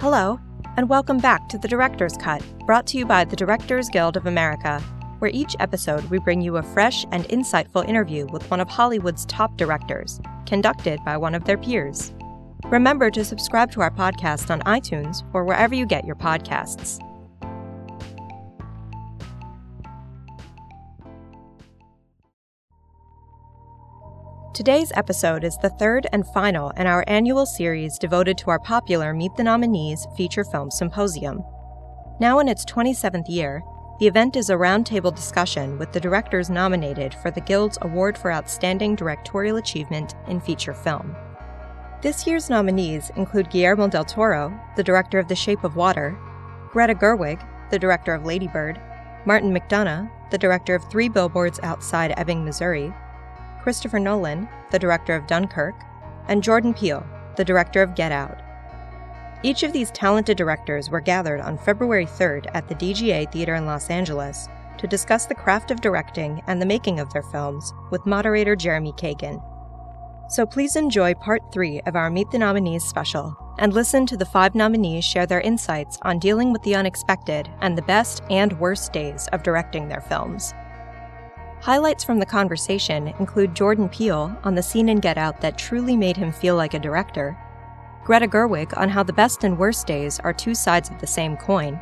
Hello, and welcome back to The Director's Cut, brought to you by the Directors Guild of America, where each episode we bring you a fresh and insightful interview with one of Hollywood's top directors, conducted by one of their peers. Remember to subscribe to our podcast on iTunes or wherever you get your podcasts. Today's episode is the third and final in our annual series devoted to our popular Meet the Nominees feature film symposium. Now in its 27th year, the event is a roundtable discussion with the directors nominated for the Guild's Award for Outstanding Directorial Achievement in Feature Film. This year's nominees include Guillermo del Toro, the director of The Shape of Water, Greta Gerwig, the director of Lady Bird, Martin McDonagh, the director of Three Billboards Outside Ebbing, Missouri, Christopher Nolan, the director of Dunkirk, and Jordan Peele, the director of Get Out. Each of these talented directors were gathered on February 3rd at the DGA Theater in Los Angeles to discuss the craft of directing and the making of their films with moderator Jeremy Kagan. So please enjoy part three of our Meet the Nominees special and listen to the five nominees share their insights on dealing with the unexpected and the best and worst days of directing their films. Highlights from the conversation include Jordan Peele on the scene in Get Out that truly made him feel like a director, Greta Gerwig on how the best and worst days are two sides of the same coin,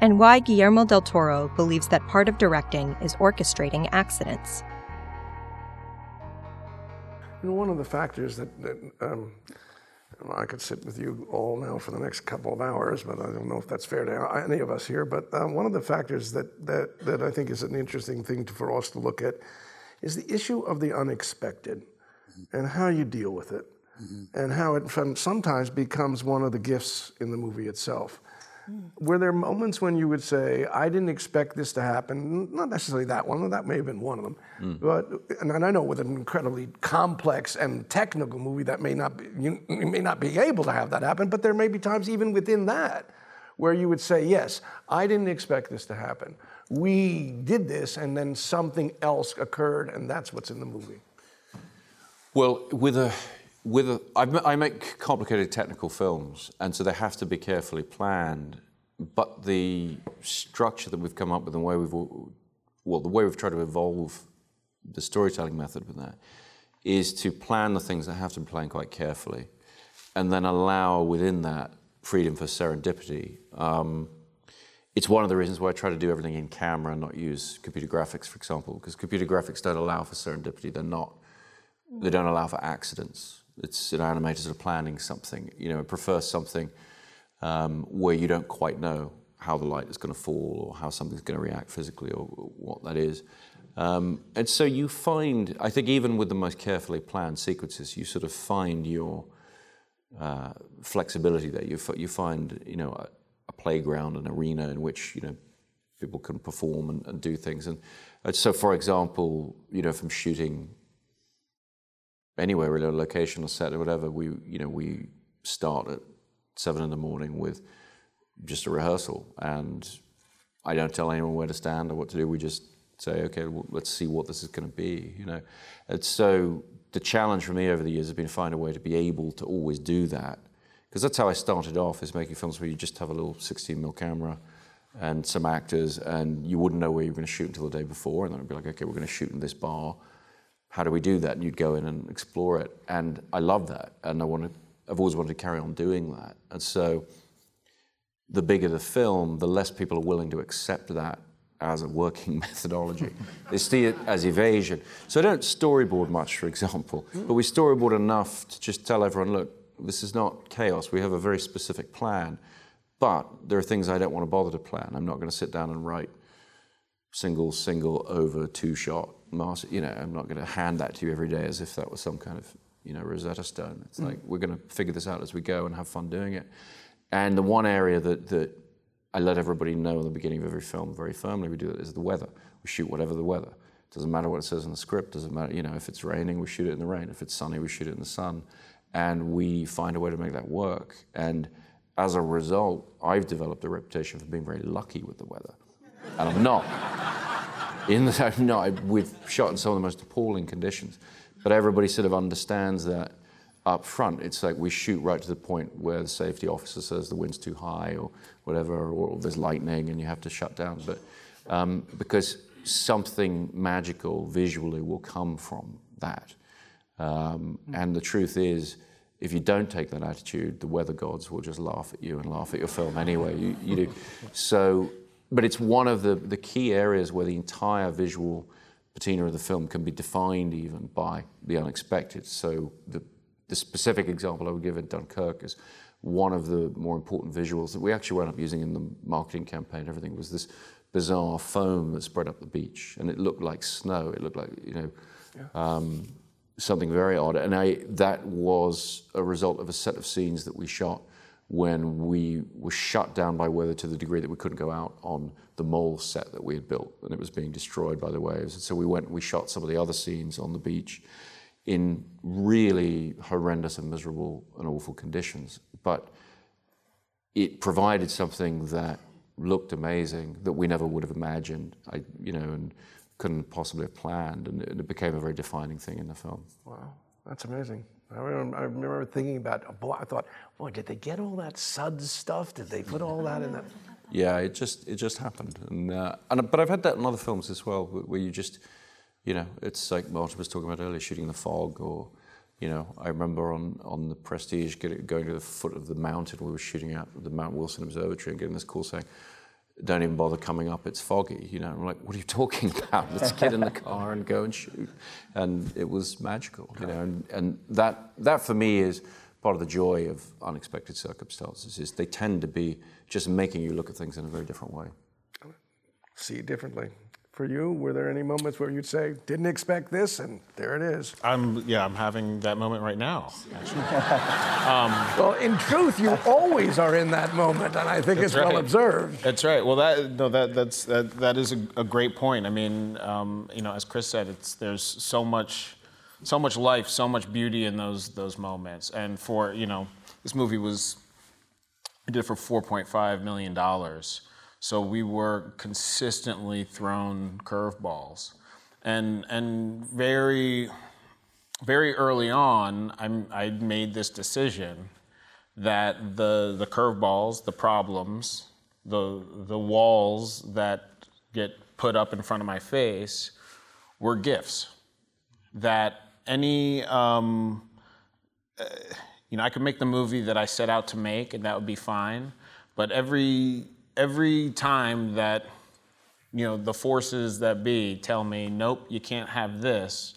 and why Guillermo del Toro believes that part of directing is orchestrating accidents. You know, one of the factors that, that um, I could sit with you all now for the next couple of hours, but I don't know if that's fair to any of us here. But um, one of the factors that, that, that I think is an interesting thing to, for us to look at is the issue of the unexpected mm-hmm. and how you deal with it, mm-hmm. and how it sometimes becomes one of the gifts in the movie itself. Were there moments when you would say, I didn't expect this to happen? Not necessarily that one, that may have been one of them. Mm. But, and I know with an incredibly complex and technical movie, that may not be, you, you may not be able to have that happen, but there may be times even within that where you would say, Yes, I didn't expect this to happen. We did this, and then something else occurred, and that's what's in the movie. Well, with a with a, I make complicated technical films, and so they have to be carefully planned. But the structure that we've come up with, and the way we've well, the way we've tried to evolve the storytelling method with that, is to plan the things that have to be planned quite carefully, and then allow within that freedom for serendipity. Um, it's one of the reasons why I try to do everything in camera and not use computer graphics, for example, because computer graphics don't allow for serendipity. They're not. They don't allow for accidents it's an animator sort of planning something. You know, prefer something um, where you don't quite know how the light is going to fall or how something's going to react physically or what that is. Um, and so you find, I think, even with the most carefully planned sequences, you sort of find your uh, flexibility there. You, f- you find, you know, a, a, playground, an arena in which you know people can perform and, and do things. And uh, so, for example, you know, from shooting anywhere really, a location or set or whatever, we you know we start at seven in the morning with just a rehearsal, and I don't tell anyone where to stand or what to do. We just say, okay, well, let's see what this is going to be. You know, and so the challenge for me over the years has been to find a way to be able to always do that, because that's how I started off, is making films where you just have a little 16 mm camera and some actors, and you wouldn't know where you were going to shoot until the day before, and then it'd be like, okay, we're going to shoot in this bar how do we do that? And you'd go in and explore it. And I love that. And I want to, I've always wanted to carry on doing that. And so the bigger the film, the less people are willing to accept that as a working methodology. they see it as evasion. So I don't storyboard much, for example, but we storyboard enough to just tell everyone, look, this is not chaos. We have a very specific plan. But there are things I don't want to bother to plan. I'm not going to sit down and write single, single over two shot You know, I'm not going to hand that to you every day as if that was some kind of you know Rosetta Stone. It's mm. like we're going to figure this out as we go and have fun doing it. And the one area that that I let everybody know in the beginning of every film very firmly we do it is the weather. We shoot whatever the weather. Doesn't matter what it says in the script. Doesn't matter. You know, if it's raining, we shoot it in the rain. If it's sunny, we shoot it in the sun. And we find a way to make that work. And as a result, I've developed a reputation for being very lucky with the weather. And I'm not. In the, no, we've shot in some of the most appalling conditions, but everybody sort of understands that up front. It's like we shoot right to the point where the safety officer says the wind's too high or whatever, or there's lightning and you have to shut down. But um, because something magical visually will come from that. Um, and the truth is, if you don't take that attitude, the weather gods will just laugh at you and laugh at your film anyway. You, you do. So, but it's one of the, the key areas where the entire visual patina of the film can be defined even by the unexpected. So the, the specific example I would give in Dunkirk is one of the more important visuals that we actually wound up using in the marketing campaign. Everything was this bizarre foam that spread up the beach, and it looked like snow. It looked like you know yeah. um, something very odd, and I, that was a result of a set of scenes that we shot when we were shut down by weather to the degree that we couldn't go out on the mole set that we had built, and it was being destroyed by the waves. And so we went and we shot some of the other scenes on the beach in really horrendous and miserable and awful conditions. But it provided something that looked amazing that we never would have imagined. I, you know, and couldn't possibly have planned, and it, it became a very defining thing in the film. Wow, that's amazing. I remember, I remember thinking about, boy, I thought, boy, did they get all that suds stuff? Did they put all that in that? Yeah, it just it just happened, and, uh, and but I've had that in other films as well, where you just, you know, it's like Martin was talking about earlier, shooting the fog, or, you know, I remember on on the Prestige going to the foot of the mountain, we were shooting out the Mount Wilson Observatory and getting this call saying, don't even bother coming up, it's foggy. You know, I'm like, what are you talking about? Let's get in the car and go and shoot. And it was magical, you know, and, and that, that for me is part of the joy of unexpected circumstances is they tend to be just making you look at things in a very different way. See it differently for you? Were there any moments where you'd say, "Didn't expect this," and there it is? I'm yeah, I'm having that moment right now. um, well, in truth, you always are in that moment, and I think it's right. well observed. That's right. Well, that no, that that's that, that is a, a great point. I mean, um, you know, as Chris said, it's there's so much, so much life, so much beauty in those those moments, and for you know, this movie was. I did it for 4.5 million dollars so we were consistently thrown curveballs. And, and very, very early on, I, made this decision that the, the curveballs, the problems, the, the walls that get put up in front of my face were gifts. That any, um, uh, you know, I could make the movie that I set out to make, and that would be fine. But every every time that you know the forces that be tell me nope you can't have this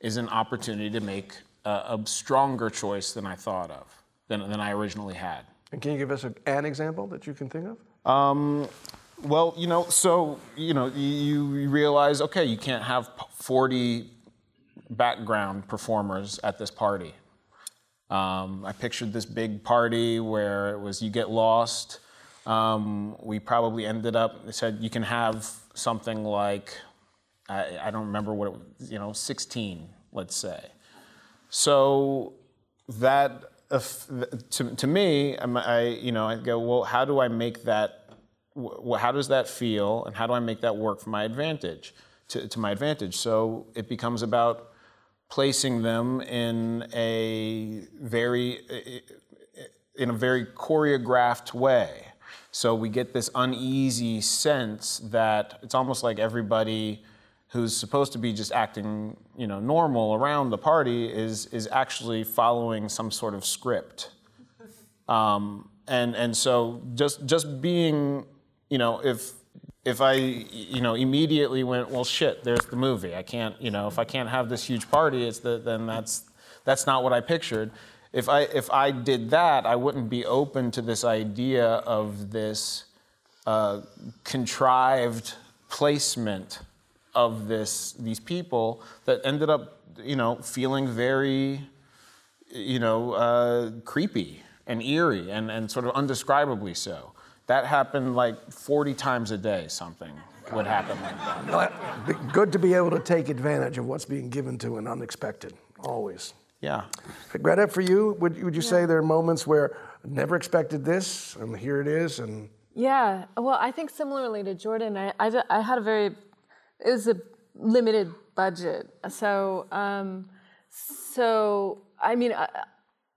is an opportunity to make a, a stronger choice than i thought of than, than i originally had. And can you give us a, an example that you can think of? Um, well you know so you know you, you realize okay you can't have 40 background performers at this party. Um, i pictured this big party where it was you get lost um, we probably ended up, they said you can have something like, I, I don't remember what it was, you know, 16, let's say. So that, to, to me, I, you know, I go, well, how do I make that, how does that feel and how do I make that work for my advantage, to, to my advantage? So it becomes about placing them in a very, in a very choreographed way. So we get this uneasy sense that it's almost like everybody who's supposed to be just acting, you know, normal around the party is is actually following some sort of script. Um, and and so just just being, you know, if if I, you know, immediately went, well, shit, there's the movie. I can't, you know, if I can't have this huge party, it's the, then that's that's not what I pictured if I if I did that, I wouldn't be open to this idea of this uh, contrived placement of this these people that ended up, you know, feeling very, you know, uh, creepy and eerie and, and sort of undescribably so. That happened like 40 times a day. Something would happen like that. Good to be able to take advantage of what's being given to an unexpected. Always. Yeah. Greta, for you, would, would you yeah. say there are moments where never expected this, and here it is, and yeah. Well, I think similarly to Jordan, I, I, I had a very, it was a limited budget, so um, so I mean, I,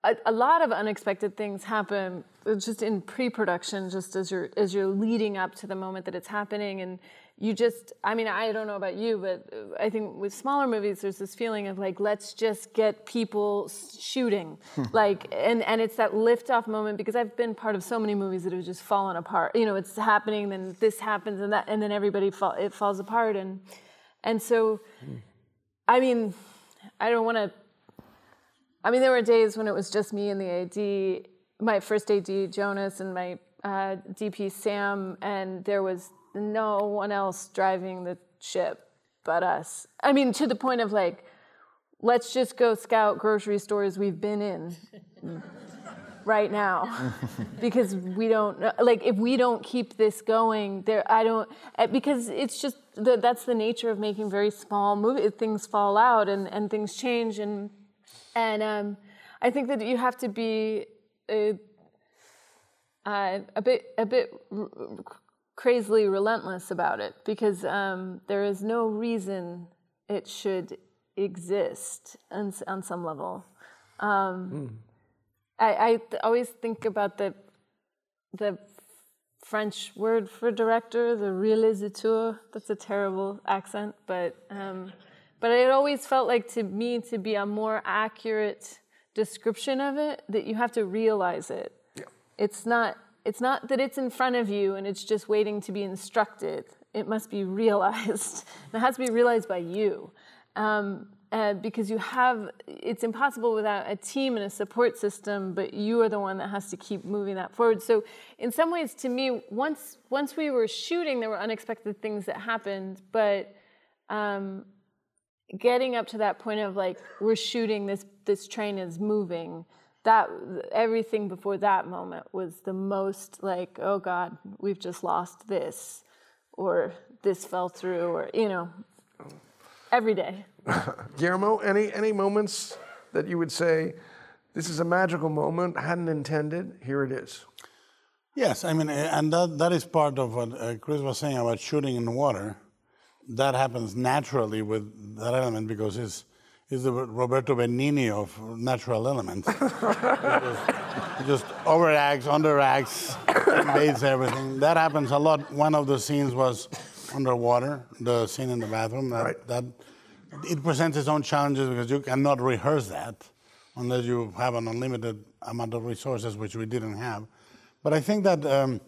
a, a lot of unexpected things happen just in pre-production, just as you're as you're leading up to the moment that it's happening, and you just I mean I don't know about you, but I think with smaller movies there's this feeling of like let's just get people shooting, hmm. like and and it's that lift off moment because I've been part of so many movies that have just fallen apart. You know, it's happening, then this happens, and that, and then everybody fall, it falls apart, and and so, hmm. I mean, I don't want to I mean, there were days when it was just me and the AD, my first AD, Jonas, and my uh, DP, Sam, and there was no one else driving the ship but us. I mean, to the point of like, let's just go scout grocery stores we've been in right now because we don't like if we don't keep this going there i don't eh, because it's just the, that's the nature of making very small movies things fall out and, and things change and and um, I think that you have to be a, uh, a bit a bit r- crazily relentless about it because um, there is no reason it should exist on, on some level. Um, mm. I, I th- always think about the the French word for director, the réalisateur. That's a terrible accent, but um, but it always felt like to me to be a more accurate description of it that you have to realize it. Yeah. It's not it's not that it's in front of you and it's just waiting to be instructed. It must be realized. it has to be realized by you. Um, uh, because you have, it's impossible without a team and a support system, but you are the one that has to keep moving that forward. So, in some ways, to me, once once we were shooting, there were unexpected things that happened, but um, getting up to that point of like we're shooting this this train is moving that everything before that moment was the most like oh god we've just lost this or this fell through or you know every day. Guillermo any any moments that you would say this is a magical moment hadn't intended here it is yes i mean and that, that is part of what uh, chris was saying about shooting in the water that happens naturally with that element because he's, he's the Roberto Benigni of natural elements. just, just overacts, underacts, bathes everything. That happens a lot. One of the scenes was underwater, the scene in the bathroom. That, right. that it presents its own challenges because you cannot rehearse that unless you have an unlimited amount of resources, which we didn't have. But I think that um,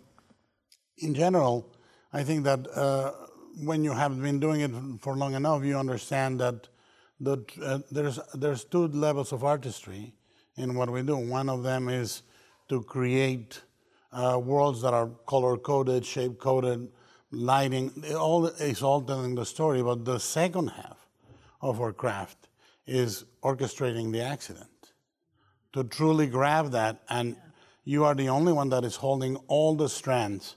in general, I think that uh, when you have been doing it for long enough, you understand that uh, there's, there's two levels of artistry in what we do. One of them is to create uh, worlds that are color coded, shape coded, lighting. It all is all telling the story. But the second half of our craft is orchestrating the accident. To truly grab that, and you are the only one that is holding all the strands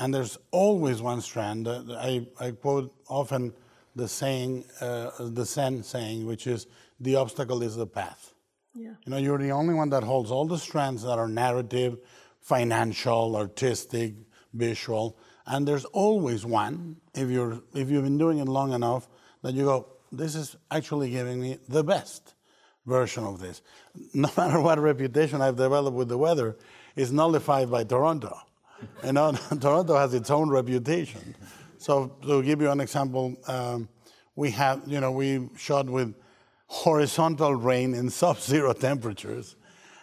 and there's always one strand. I, I quote often the saying, uh, the Zen saying, which is, the obstacle is the path. Yeah. You know, you're the only one that holds all the strands that are narrative, financial, artistic, visual, and there's always one, if, you're, if you've been doing it long enough, that you go, this is actually giving me the best version of this. No matter what reputation I've developed with the weather, is nullified by Toronto. You know, Toronto has its own reputation. So to give you an example, um, we have, you know, we shot with horizontal rain in sub-zero temperatures.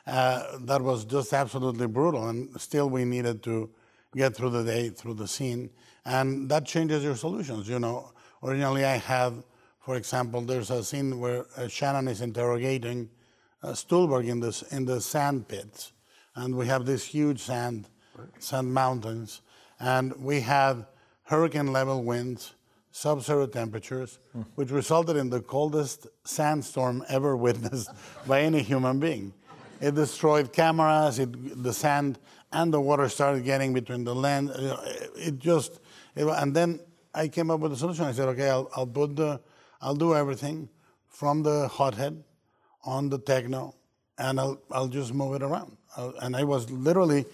Uh, that was just absolutely brutal, and still we needed to get through the day, through the scene, and that changes your solutions. You know, originally I had, for example, there's a scene where uh, Shannon is interrogating uh, Stuhlbarg in the in the sand pits, and we have this huge sand sand mountains, and we had hurricane level winds, sub zero temperatures, mm. which resulted in the coldest sandstorm ever witnessed by any human being. It destroyed cameras, it, the sand and the water started getting between the land. It just, it, and then I came up with a solution. I said, okay, I'll, I'll put the, I'll do everything from the hothead on the techno, and I'll, I'll just move it around. Uh, and I was literally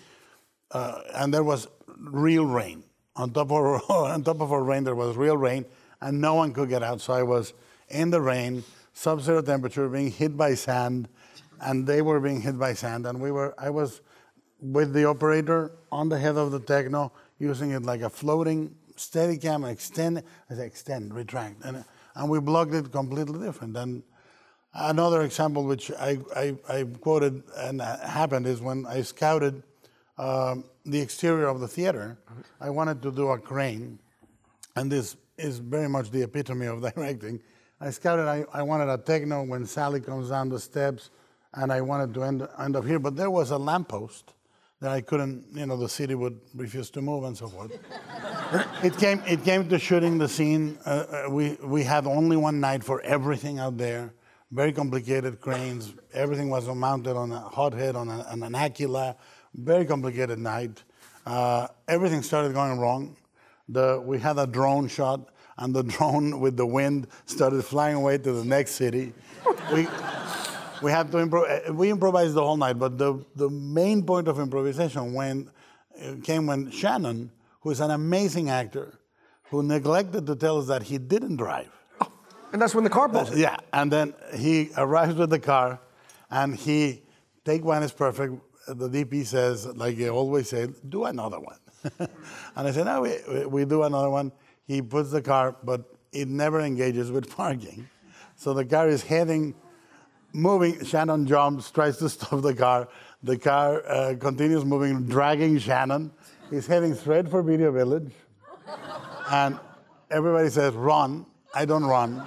uh, and there was real rain. On top, of, on top of our rain, there was real rain, and no one could get out. So I was in the rain, sub zero temperature, being hit by sand, and they were being hit by sand, and we were. I was with the operator on the head of the techno, using it like a floating steady cam, extend, I extend, retract, and and we blocked it completely different. And another example, which I, I, I quoted and happened, is when I scouted um, the exterior of the theater. I wanted to do a crane, and this is very much the epitome of directing. I scouted, I, I wanted a techno when Sally comes down the steps, and I wanted to end, end up here, but there was a lamppost that I couldn't, you know, the city would refuse to move and so forth. it came, it came to shooting the scene. Uh, uh, we, we had only one night for everything out there. Very complicated cranes. Everything was mounted on a hot head, on, a, on an Aquila. Very complicated night. Uh, everything started going wrong. The, we had a drone shot, and the drone with the wind started flying away to the next city. we, we had to improv. Uh, we improvised the whole night, but the, the main point of improvisation when, uh, came when Shannon, who is an amazing actor, who neglected to tell us that he didn't drive. Oh, and that's when the car pulls. Yeah, and then he arrives with the car, and he take one is perfect. The DP says, like he always said, do another one. and I said, no, we, we do another one. He puts the car, but it never engages with parking. So the car is heading moving. Shannon jumps, tries to stop the car. The car uh, continues moving, dragging Shannon. He's heading straight for Video Village. And everybody says, run. I don't run,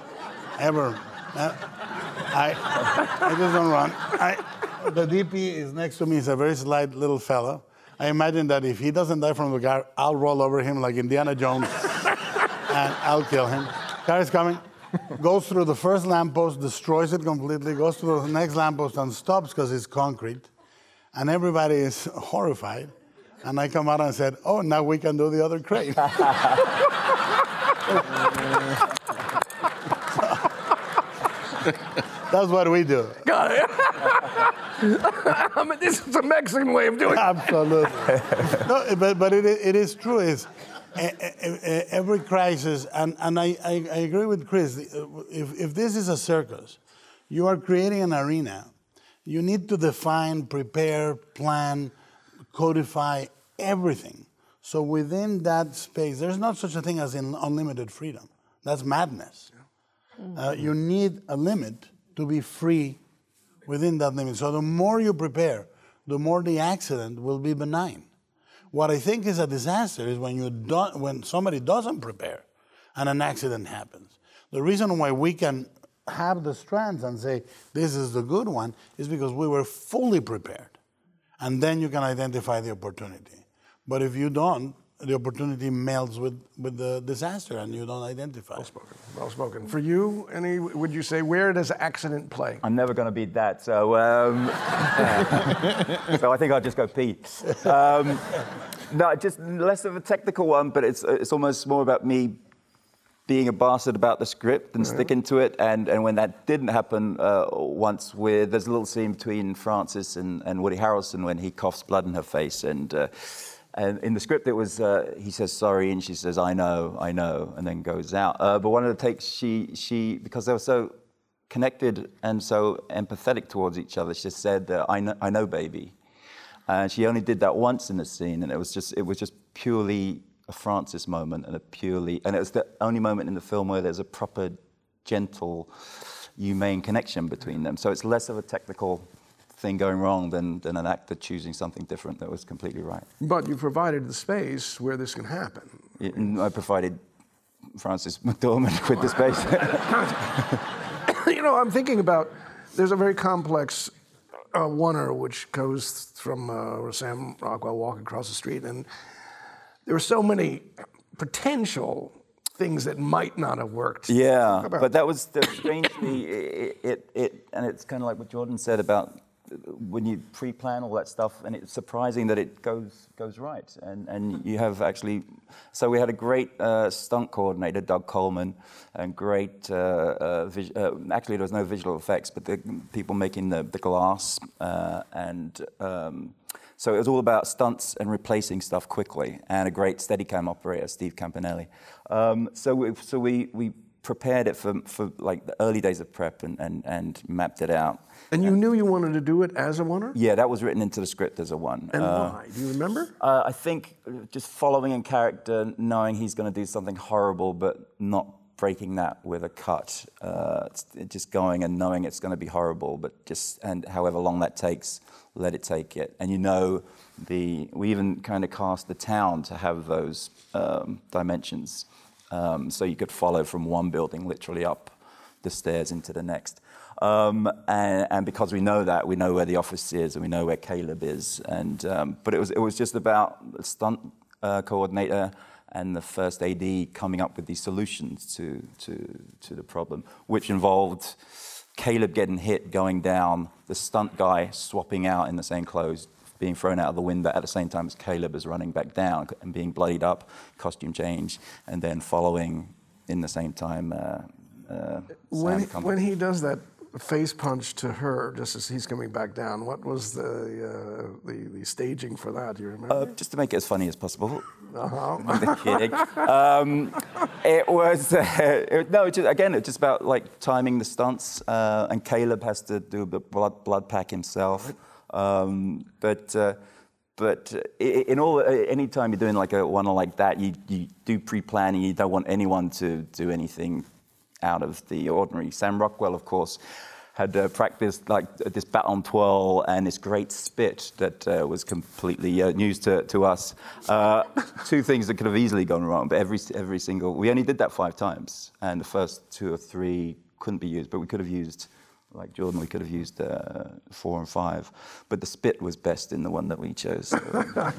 ever. Uh, I, I just don't run. I, the DP is next to me. He's a very slight little fella. I imagine that if he doesn't die from the car, I'll roll over him like Indiana Jones and I'll kill him. Car is coming goes through the first lamppost, destroys it completely, goes through the next lamppost and stops because it's concrete. And everybody is horrified. And I come out and said, Oh, now we can do the other crane. That's what we do. Got it. I mean, this is a Mexican way of doing it. Absolutely. no, but, but it, it is true. It's, every crisis, and, and I, I, I, agree with Chris, if, if this is a circus, you are creating an arena, you need to define, prepare, plan, codify everything. So within that space, there's not such a thing as unlimited freedom. That's madness. Uh, you need a limit to be free within that limit. So the more you prepare, the more the accident will be benign. What I think is a disaster is when, you don't, when somebody doesn't prepare and an accident happens. The reason why we can have the strands and say this is the good one is because we were fully prepared. And then you can identify the opportunity. But if you don't, the opportunity melts with, with the disaster and you don't identify. Well spoken. Well spoken. For you, any, would you say, where does accident play? I'm never going to beat that. So, um, so I think I'll just go Pete. Um, no, just less of a technical one, but it's, it's almost more about me being a bastard about the script and sticking to it. And, and when that didn't happen uh, once, with there's a little scene between Frances and, and Woody Harrelson when he coughs blood in her face. And, uh, and in the script, it was uh, he says sorry, and she says I know, I know, and then goes out. Uh, but one of the takes, she she because they were so connected and so empathetic towards each other, she just said I know, I know, baby, and she only did that once in the scene, and it was just it was just purely a Frances moment and a purely and it was the only moment in the film where there's a proper gentle humane connection between them. So it's less of a technical thing going wrong than, than an actor choosing something different that was completely right. But you provided the space where this can happen. It, I provided Frances McDormand with the space. you know, I'm thinking about there's a very complex uh, oneer which goes from uh, Sam Rockwell walking across the street, and there are so many potential things that might not have worked. Yeah, but that was the, strangely it, it, it, and it's kind of like what Jordan said about when you pre-plan all that stuff, and it's surprising that it goes goes right. And and you have actually, so we had a great uh, stunt coordinator, Doug Coleman, and great. Uh, uh, vis- uh, actually, there was no visual effects, but the people making the the glass uh, and. Um, so it was all about stunts and replacing stuff quickly, and a great Steadicam operator, Steve Campanelli. Um, so we, so we, we prepared it for, for like the early days of prep and, and, and mapped it out. And you knew you wanted to do it as a oneer? Yeah, that was written into the script as a one. And Uh, why? Do you remember? uh, I think just following in character, knowing he's going to do something horrible, but not breaking that with a cut. Uh, just going and knowing it's going to be horrible, but just and however long that takes, let it take it. And you know, the we even kind of cast the town to have those um, dimensions, um, so you could follow from one building literally up the stairs into the next. Um, and, and because we know that, we know where the office is and we know where Caleb is. And um, but it was it was just about the stunt uh, coordinator and the first AD coming up with these solutions to to to the problem, which involved Caleb getting hit, going down, the stunt guy swapping out in the same clothes. Being thrown out of the window at the same time as Caleb is running back down and being bloodied up, costume change, and then following in the same time. Uh, uh, When, comes- when he does that face punch to her just as he's coming back down, what was the, uh, the, the staging for that? Do you remember? Uh, just to make it as funny as possible. Uh-huh. I'm kidding. Um, it was uh, it, no, it just, again, it's just about like timing the stunts, uh, and Caleb has to do the blood blood pack himself. Um, but uh, but in all, any time you're doing like a one like that, you you do pre-planning. You don't want anyone to do anything out of the ordinary. Sam Rockwell, of course, had uh, practiced like this baton twirl and this great spit that uh, was completely uh, news to, to us. Uh, two things that could have easily gone wrong, but every, every single, we only did that five times. And the first two or three couldn't be used, but we could have used, like Jordan, we could have used uh, four and five. But the spit was best in the one that we chose. so-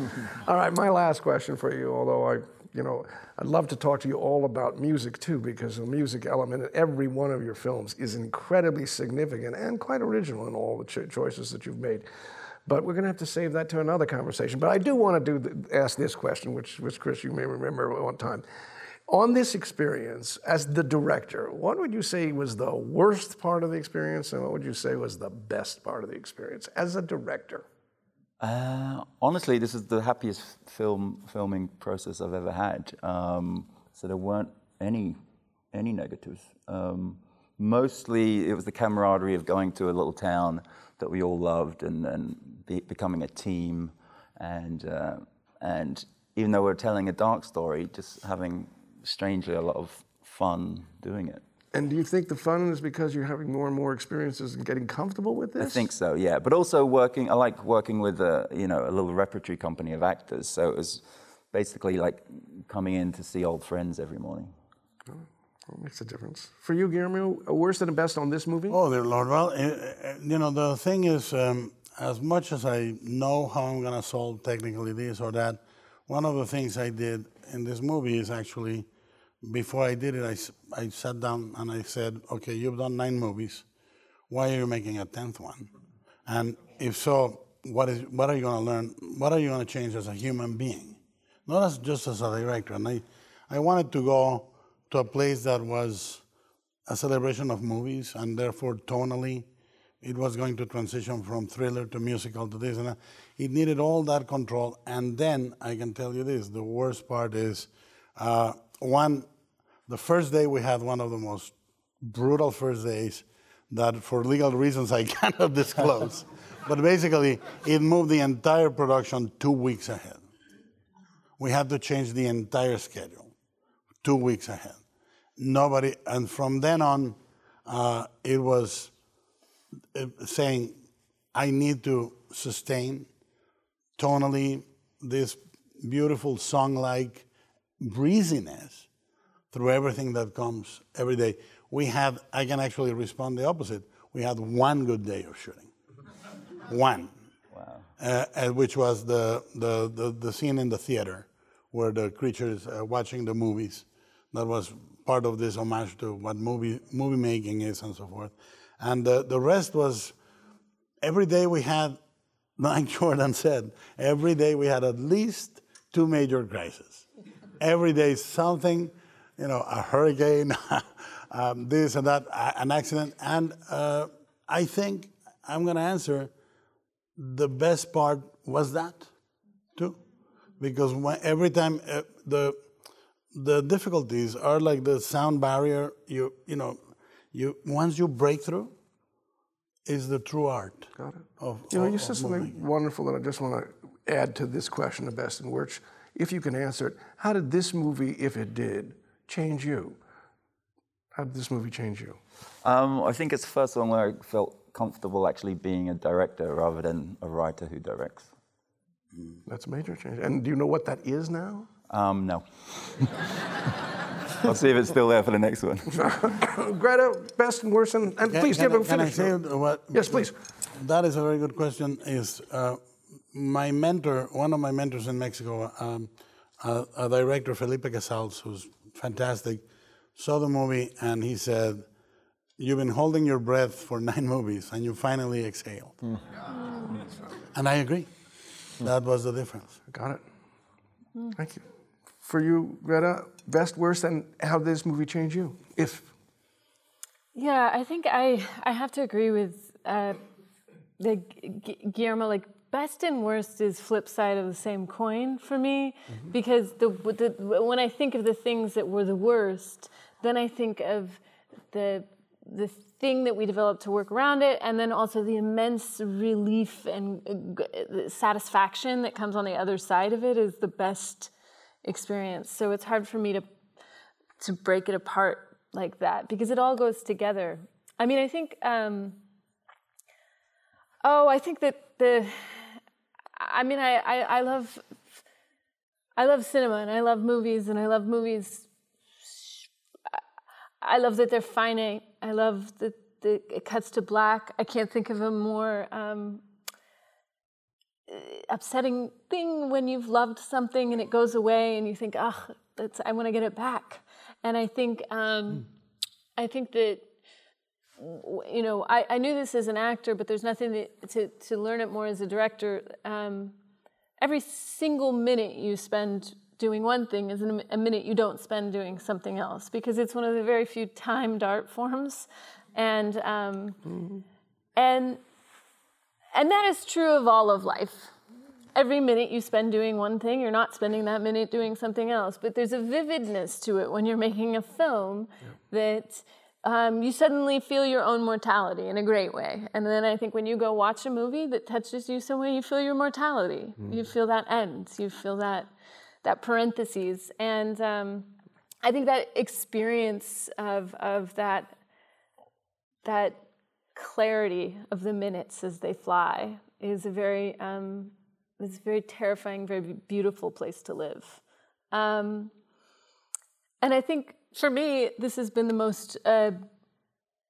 All right, my last question for you, although I, you know, I'd love to talk to you all about music too, because the music element in every one of your films is incredibly significant and quite original in all the cho- choices that you've made. But we're going to have to save that to another conversation. But I do want to do ask this question, which, which Chris, you may remember one time. On this experience, as the director, what would you say was the worst part of the experience, and what would you say was the best part of the experience as a director? Uh, honestly, this is the happiest film filming process I've ever had. Um, so there weren't any any negatives. Um, mostly, it was the camaraderie of going to a little town that we all loved and, and be, becoming a team, and uh, and even though we're telling a dark story, just having strangely a lot of fun doing it. And do you think the fun is because you're having more and more experiences and getting comfortable with this? I think so, yeah. But also working, I like working with a, you know, a little repertory company of actors. So it was basically like coming in to see old friends every morning. It makes a difference. For you, Guillermo, a worst and a best on this movie? Oh, dear Lord. Well, uh, uh, you know, the thing is, um, as much as I know how I'm going to solve technically this or that, one of the things I did in this movie is actually, before I did it, I, I sat down and I said, okay, you've done nine movies. Why are you making a tenth one? And if so, what, is, what are you going to learn? What are you going to change as a human being? Not as just as a director. And I, I wanted to go to a place that was a celebration of movies, and therefore tonally, it was going to transition from thriller to musical to this and. It needed all that control. And then I can tell you this: the worst part is, uh, one, the first day we had one of the most brutal first days that, for legal reasons, I cannot disclose. but basically, it moved the entire production two weeks ahead. We had to change the entire schedule two weeks ahead. Nobody, and from then on, uh, it was uh, saying, I need to sustain tonally this beautiful song like breeziness through everything that comes every day. We had, I can actually respond the opposite. We had one good day of shooting. one. Wow. Uh, uh, which was the, the, the, the scene in the theater where the creatures uh, watching the movies. That was part of this homage to what movie, movie making is and so forth. And uh, the rest was every day we had, like Jordan said, every day we had at least two major crises. Every day something, you know, a hurricane, um, this and that, an accident. And uh, I think I'm going to answer the best part was that too. Because when, every time uh, the, the difficulties are like the sound barrier. You you know, you once you break through, is the true art. Got it. Of, You know, of- you said something moving. wonderful that I just want to add to this question of best and worst. If you can answer it, how did this movie, if it did, change you? How did this movie change you? Um, I think it's the first one where I felt comfortable actually being a director rather than a writer who directs. That's a major change. And do you know what that is now? Um, no. I'll see if it's still there for the next one. Greta, best and worst, and, and Can- please can, give I- a can I finish. say what? Yes, please. That is a very good question. Is uh, my mentor, one of my mentors in Mexico, um, a, a director, Felipe Cazals, who's fantastic, saw the movie and he said, "You've been holding your breath for nine movies, and you finally exhaled." And I agree. That was the difference. Got it. Thank you. For you, Greta, best, worst, and how did this movie change you? If Yeah, I think I I have to agree with uh, the Gu- Guillermo. Like best and worst is flip side of the same coin for me because the, the when I think of the things that were the worst, then I think of the the thing that we developed to work around it, and then also the immense relief and uh, satisfaction that comes on the other side of it is the best experience. So it's hard for me to to break it apart like that because it all goes together. I mean, I think. Um, oh, I think that the. I mean, I, I I love. I love cinema and I love movies and I love movies. I love that they're finite. I love that that it cuts to black. I can't think of a more um, upsetting thing when you've loved something and it goes away and you think, ah, that's I want to get it back. And I think um, I think that you know I, I knew this as an actor, but there's nothing that, to to learn it more as a director. Um, every single minute you spend doing one thing is a minute you don't spend doing something else because it's one of the very few timed art forms, and um, and and that is true of all of life. Every minute you spend doing one thing, you're not spending that minute doing something else. But there's a vividness to it when you're making a film that um, you suddenly feel your own mortality in a great way. And then I think when you go watch a movie that touches you some way, you feel your mortality. You feel that end. You feel that that parentheses. And um, I think that experience of of that that clarity of the minutes as they fly is a very um, it's a very terrifying, very beautiful place to live. Um, and I think for me, this has been the most uh,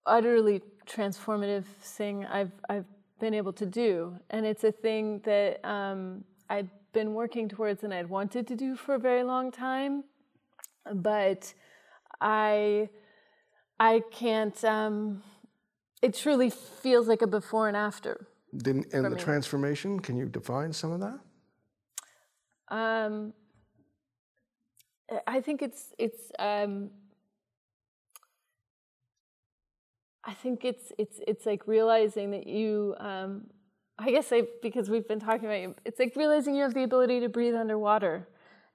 utterly transformative thing I've I've been able to do, and it's a thing that um, I've been working towards and I'd wanted to do for a very long time, but I I can't. Um, it truly feels like a before and after. didn't and the me. transformation, can you define some of that? Um, I think it's it's. Um, I think it's it's it's like realizing that you. Um, I guess I because we've been talking about you. It's like realizing you have the ability to breathe underwater,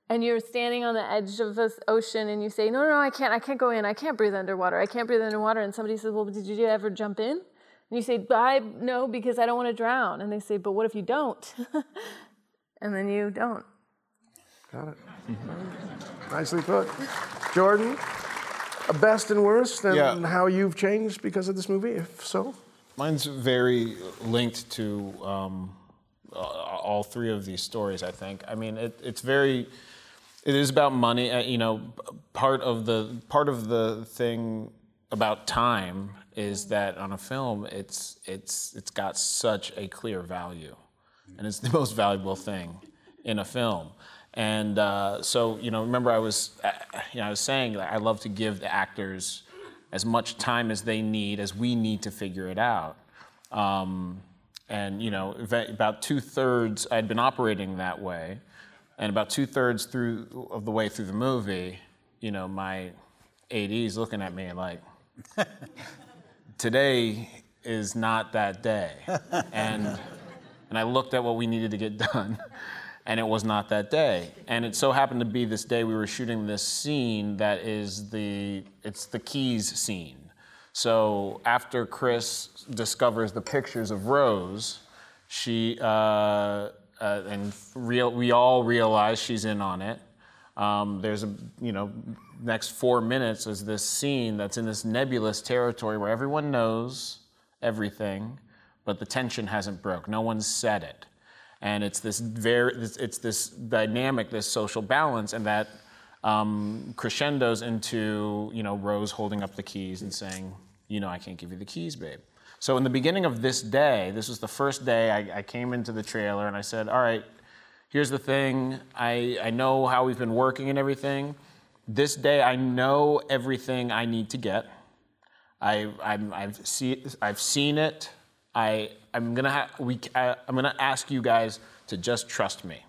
and you're standing on the edge of this ocean, and you say, "No, no, I can't. I can't go in. I can't breathe underwater. I can't breathe underwater." And somebody says, "Well, did you ever jump in?" And you say, "I no, because I don't want to drown." And they say, "But what if you don't?" and then you don't. Got it. Nicely put. Jordan, a best and worst, and Yeah. how you've changed because of this movie, if so? Mine's very linked to um, all three of these stories. I think. I mean, it, it's very. It is about money. Uh, you know, p- part of the part of the thing about time is that on a film, it's it's it's got such a clear value, and it's the most valuable thing in a film. And uh, so, you know, remember I was, uh, you know, I was saying that I love to give the actors as much time as they need, as we need to figure it out. Um, and you know, about two thirds I'd been operating that way, and about two thirds through of the way through the movie, you know, my AD's looking at me like, today is not that day, and and I looked at what we needed to get done, and it was not that day. And it so happened to be this day we were shooting this scene that is the it's the keys scene. So after Chris discovers the pictures of Rose, she uh, uh, and real, we all realize she's in on it. Um, there's a you know next four minutes is this scene that's in this nebulous territory where everyone knows everything, but the tension hasn't broke. No one's said it, and it's this very it's, this dynamic, this social balance, and that um, crescendos into you know Rose holding up the keys and saying, you know, I can't give you the keys, babe. So in the beginning of this day, this was the first day I, I came into the trailer and I said, all right, here's the thing. I, I know how we've been working and everything. This day, I know everything I need to get. I, I'm, I've, see, I've seen it. I, I'm gonna ha- we, I, I'm gonna ask you guys to just trust me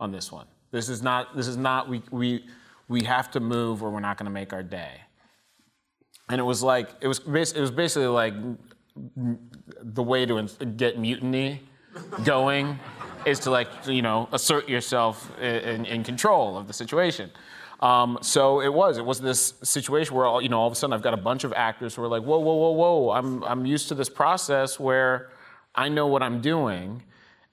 on this one. This is not. This is not. We, we, we have to move, or we're not gonna make our day. And it was like it was. It was basically like the way to get mutiny going is to like you know assert yourself in, in control of the situation. Um, so it was. It was this situation where all, you know all of a sudden I've got a bunch of actors who are like, whoa, whoa, whoa, whoa. I'm I'm used to this process where I know what I'm doing,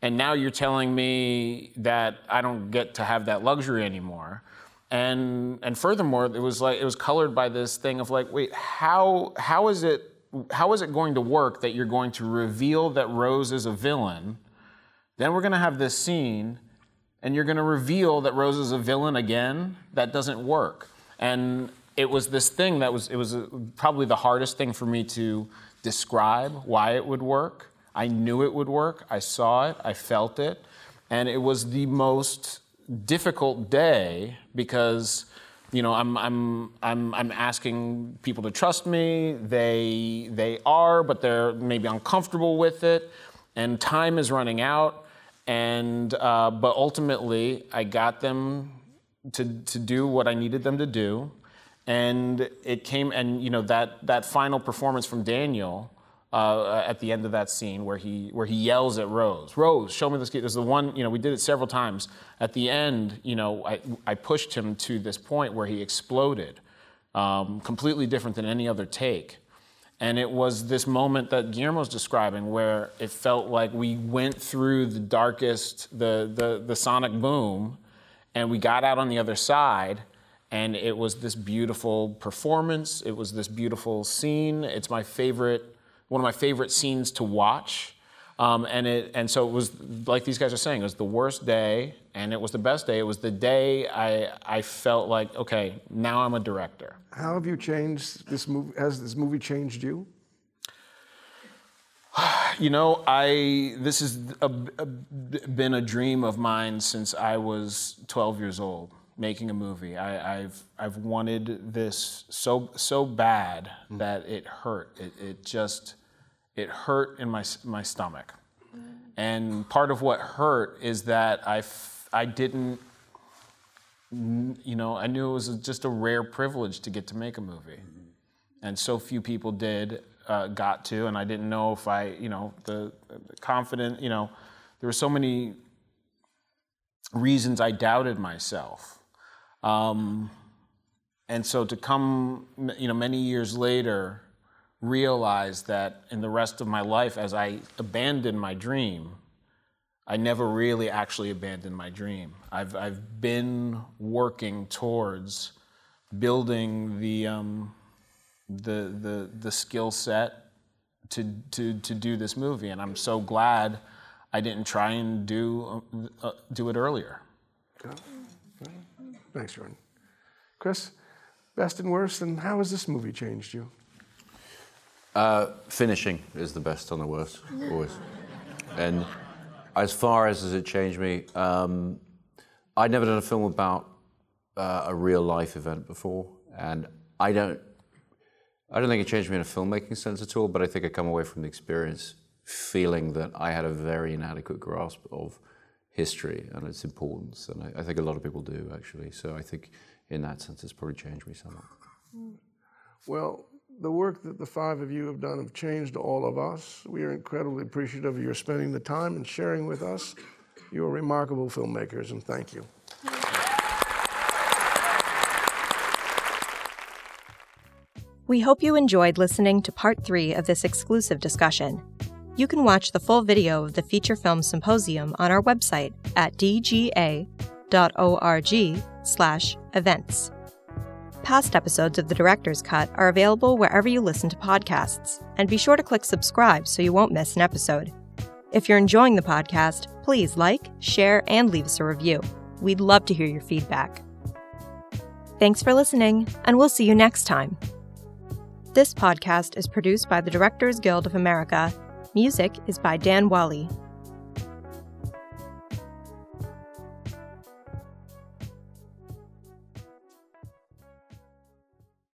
and now you're telling me that I don't get to have that luxury anymore. And and furthermore, it was like it was colored by this thing of like, wait, how how is it how is it going to work that you're going to reveal that Rose is a villain? Then we're going to have this scene, and you're going to reveal that Rose is a villain again. That doesn't work. And it was this thing that was it was uh, probably the hardest thing for me to describe why it would work. I knew it would work. I saw it. I felt it, and it was the most difficult day because you know I'm, I'm I'm I'm asking people to trust me. They they are, but they're maybe uncomfortable with it, and time is running out. And uh, but ultimately, I got them to to do what I needed them to do, and it came. And you know that that final performance from Daniel uh, at the end of that scene where he where he yells at Rose, Rose, show me this key. There's the one, you know, we did it several times. At the end, you know, I, I pushed him to this point where he exploded, um, completely different than any other take. And it was this moment that Guillermo's describing where it felt like we went through the darkest, the, the, the sonic boom, and we got out on the other side. And it was this beautiful performance. It was this beautiful scene. It's my favorite one of my favorite scenes to watch. Um, and it and so it was like these guys are saying, it was the worst day and it was the best day. It was the day I I felt like, okay, now I'm a director. How have you changed this movie? Has this movie changed you? You know, I this has been a dream of mine since I was 12 years old making a movie. I, have I've wanted this so so bad that it hurt. It, it just it hurt in my my stomach, and part of what hurt is that I f- I didn't. You know, I knew it was just a rare privilege to get to make a movie, and so few people did uh, got to, and I didn't know if I, you know, the, the confident, you know, there were so many reasons I doubted myself um, and so to come, you know, many years later, realize that in the rest of my life, as I abandoned my dream, I never really actually abandoned my dream. I've, I've been working towards building the, um, the, the, the skill set to, to, to do this movie. And I'm so glad I didn't try and do, uh, do it earlier. Thanks, Jordan. Chris, best and worst, and how has this movie changed you? Uh, finishing is the best on the worst, always. And as far as has it changed me, um, I'd never done a film about uh, a real life event before, and I don't, I don't think it changed me in a filmmaking sense at all. But I think I come away from the experience feeling that I had a very inadequate grasp of history and its importance. And I, I, think a lot of people do, actually. So I think in that sense, it's probably changed me somewhat. Well, the work that the five of you have done have changed all of us. We are incredibly appreciative of your spending the time and sharing with us You are remarkable filmmakers, and thank you. We hope you enjoyed listening to part three of this exclusive discussion. You can watch the full video of the Feature Film Symposium on our website at dga.org/events. Past episodes of the Director's Cut are available wherever you listen to podcasts, and be sure to click subscribe so you won't miss an episode. If you're enjoying the podcast, please like, share, and leave us a review. We'd love to hear your feedback. Thanks for listening, and we'll see you next time. This podcast is produced by the Directors Guild of America. Music is by Dan Wally.